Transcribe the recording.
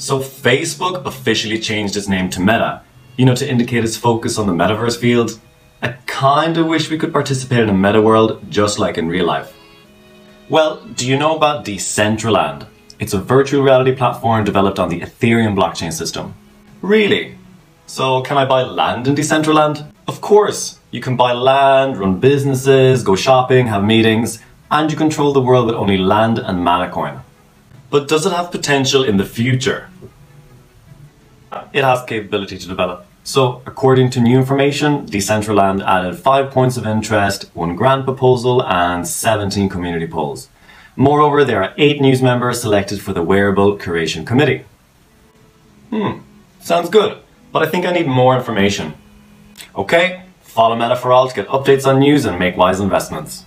So Facebook officially changed its name to Meta, you know, to indicate its focus on the metaverse field. I kinda wish we could participate in a meta world just like in real life. Well, do you know about Decentraland? It's a virtual reality platform developed on the Ethereum blockchain system. Really? So can I buy land in Decentraland? Of course! You can buy land, run businesses, go shopping, have meetings, and you control the world with only land and mana coin. But does it have potential in the future? It has capability to develop. So, according to new information, Decentraland added 5 points of interest, 1 grant proposal, and 17 community polls. Moreover, there are 8 news members selected for the Wearable Curation Committee. Hmm, sounds good, but I think I need more information. Okay, follow Meta for All to get updates on news and make wise investments.